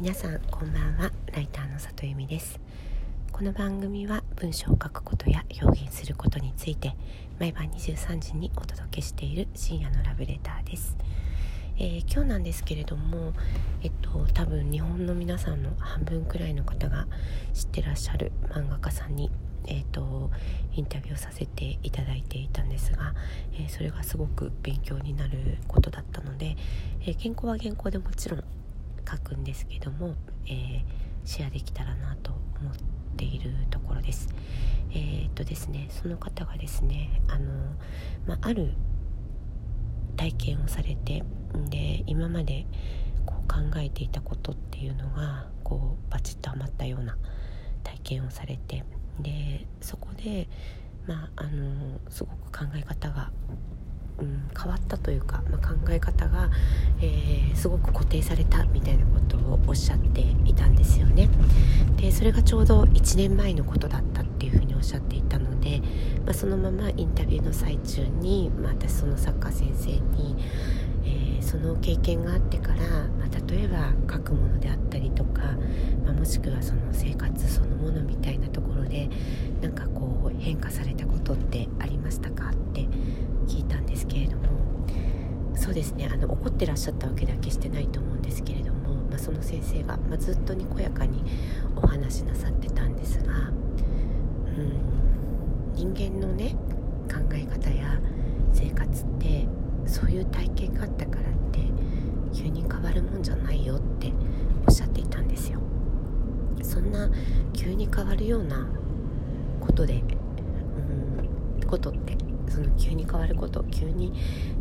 皆さんこんばんは。ライターの里由美です。この番組は文章を書くことや表現することについて毎晩23時にお届けしている深夜のラブレターです、えー、今日なんですけれどもえっと多分日本の皆さんの半分くらいの方が知ってらっしゃる漫画家さんにえーと、インタビューをさせていただいていたんですが、えー、それがすごく勉強になることだったので、えー、原稿は原稿でもちろん書くんですけども、えー、シェアできたらなと思っているところです。えー、っとですねその方がですねあの、まあ、ある体験をされてで今までこう考えていたことっていうのがこうバチッとはまったような体験をされてでそこで、まあ、あのすごく考え方がうん、変わったというか、まあ、考え方が、えー、すごく固定されたみたいなことをおっしゃっていたんですよね。でそれがちょうど1年前のことだったっていうふうにおっしゃっていたので、まあ、そのままインタビューの最中に、まあ、私そのサッカー先生に、えー、その経験があってから、まあ、例えば書くものであったりとか、まもしくはその生活そのものみたいなところでなんかこう変化されたことってありましたか？そうですね。あの怒ってらっしゃったわけだけしてないと思うんですけれども、まあ、その先生が、まあ、ずっとにこやかにお話しなさってたんですが、うん、人間のね考え方や生活ってそういう体験があったからって急に変わるもんじゃないよっておっしゃっていたんですよ。そんな急に変わるようなことで、うん、ことってその急に変わること急に、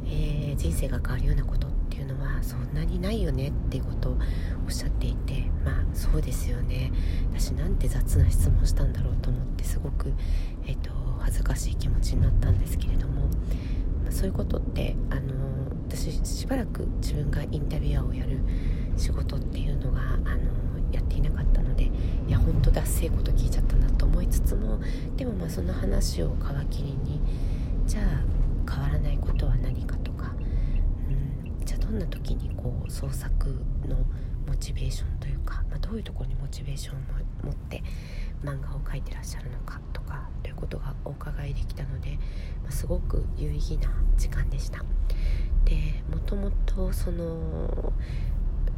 えー、人生が変わるようなことっていうのはそんなにないよねっていうことをおっしゃっていてまあそうですよね。私なんて雑な質問したんだろうと思ってすごく、えーと、恥ずかしい気持ちになったんですけれども、まあ、そういうことってあの私しばらく自分がインタビュアーをやる仕事っていうのがあのやっていなかったのでいや本当だっせえこと聞いちゃったなと思いつつもでもまあその話を皮切りにじゃあ変わらないことは何かとか、うん、じゃあどんな時にこう創作のモチベーションというか、まあ、どういうところにモチベーションを持って漫画を描いてらっしゃるのかとかということがお伺いできたので、まあ、すごく有意義な時間でした。でもともとその、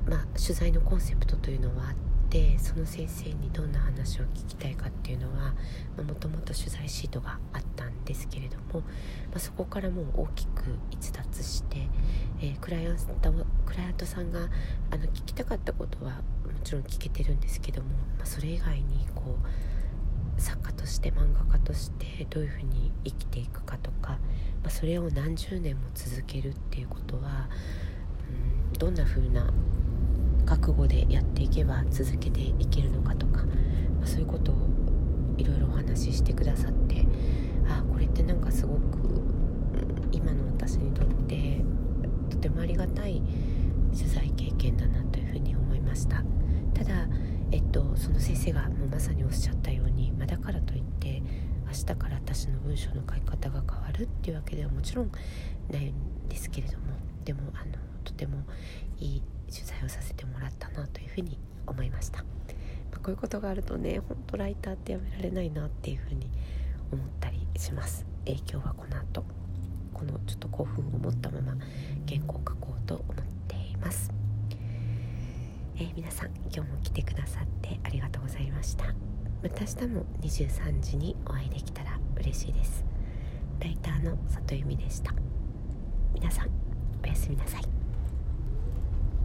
まあ、取材のコンセプトというのはあってその先生にどんな話を聞きたいかっていうのはもともと取材シートがあったんですけれども、まあ、そこからもう大きく逸脱して、えー、クライアントクライアントさんがあの聞きたかったことはもちろん聞けてるんですけども、まあ、それ以外にこう作家として漫画家としてどういうふうに生きていくかとか、まあ、それを何十年も続けるっていうことは、うん、どんなふうな覚悟でやっていけば続けていけるのかとか、まあ、そういうことをいろいろお話ししてくださってああこれってなんかすごく今の私にとってとてもありがたい取材経験だなというふうに思いました。ただ、えっと、その先生がもうまさにおっしゃったように、ま、だからといって明日から私の文章の書き方が変わるっていうわけではもちろんないんですけれどもでもあのとてもいい取材をさせてもらったなというふうに思いました、まあ、こういうことがあるとねほんとライターってやめられないなっていうふうに思ったりします。影響はこの後このちょっと興奮を持ったまま原稿を書こうと思っています。えー、皆さん今日も来てくださってありがとうございました。また明日も23時にお会いできたら嬉しいです。ライターの里由美でした。皆さんおやすみなさい。